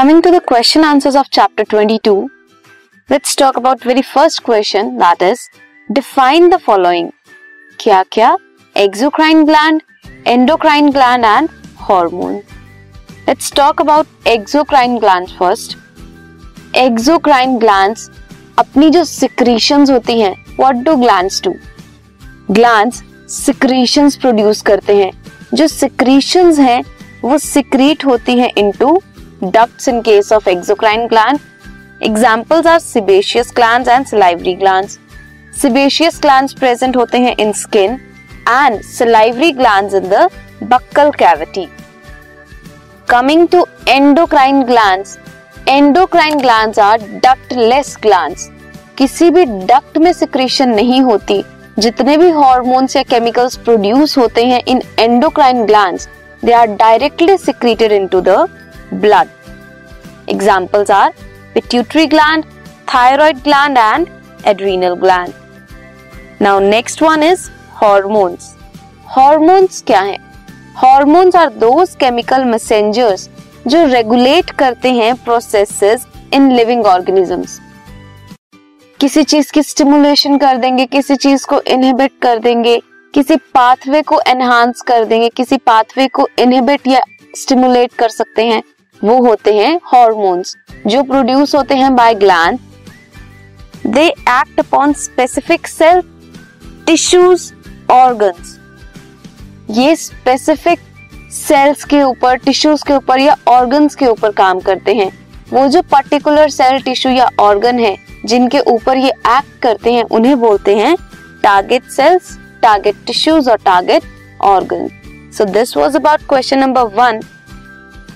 Coming to the question answers of chapter 22, let's talk about very first question that is define the following. क्या क्या exocrine gland, endocrine gland and hormone. Let's talk about exocrine glands first. Exocrine glands अपनी जो secretions होती हैं what do glands do? Glands secretions produce करते हैं जो secretions हैं वो secrete होती हैं into ducts in case of exocrine gland. Examples are sebaceous glands and salivary glands. Sebaceous glands present होते हैं in skin and salivary glands in the buccal cavity. Coming to endocrine glands. Endocrine glands are ductless glands. किसी भी duct में secretion नहीं होती जितने भी hormones या केमिकल्स प्रोड्यूस होते हैं in endocrine glands they are directly secreted into the blood. Examples are pituitary gland, thyroid gland, and adrenal gland. Now, next one is hormones. Hormones क्या है Hormones are those chemical messengers जो regulate करते हैं processes in living organisms किसी चीज़ की stimulation कर देंगे किसी चीज़ को इनहिबिट कर देंगे किसी पाथवे को एनहांस कर देंगे किसी पाथवे को इनहिबिट या स्टिमुलेट कर सकते हैं वो होते हैं हॉर्मोन्स जो प्रोड्यूस होते हैं by gland they act upon specific cell tissues organs ये स्पेसिफिक सेल्स के ऊपर टिश्यूज के ऊपर या ऑर्गन्स के ऊपर काम करते हैं. वो जो पर्टिकुलर सेल टिश्यू या ऑर्गन है, जिनके ऊपर ये एक्ट करते हैं, उन्हें बोलते हैं टारगेट सेल्स टारगेट टिश्यूज और target organ so this was about question number one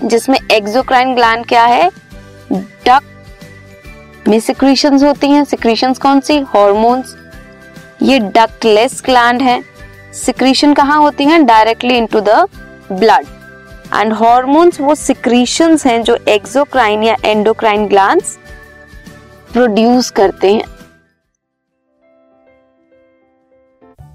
जिसमें एक्सोक्राइन ग्लैंड क्या है? डक में सिक्रीशंस होती हैं। सिक्रीशंस कौन सी? हॉर्मोन्स ये डकलेस ग्लैंड है। सिक्रीशन कहाँ होती हैं? Directly into the blood and hormones वो सिक्रीशंस हैं जो एक्सोक्राइन या एंडोक्राइन ग्लैंड्स प्रोड्यूस करते हैं।